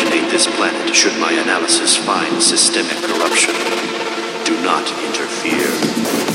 re-originate this planet should my analysis find systemic corruption. Do not interfere.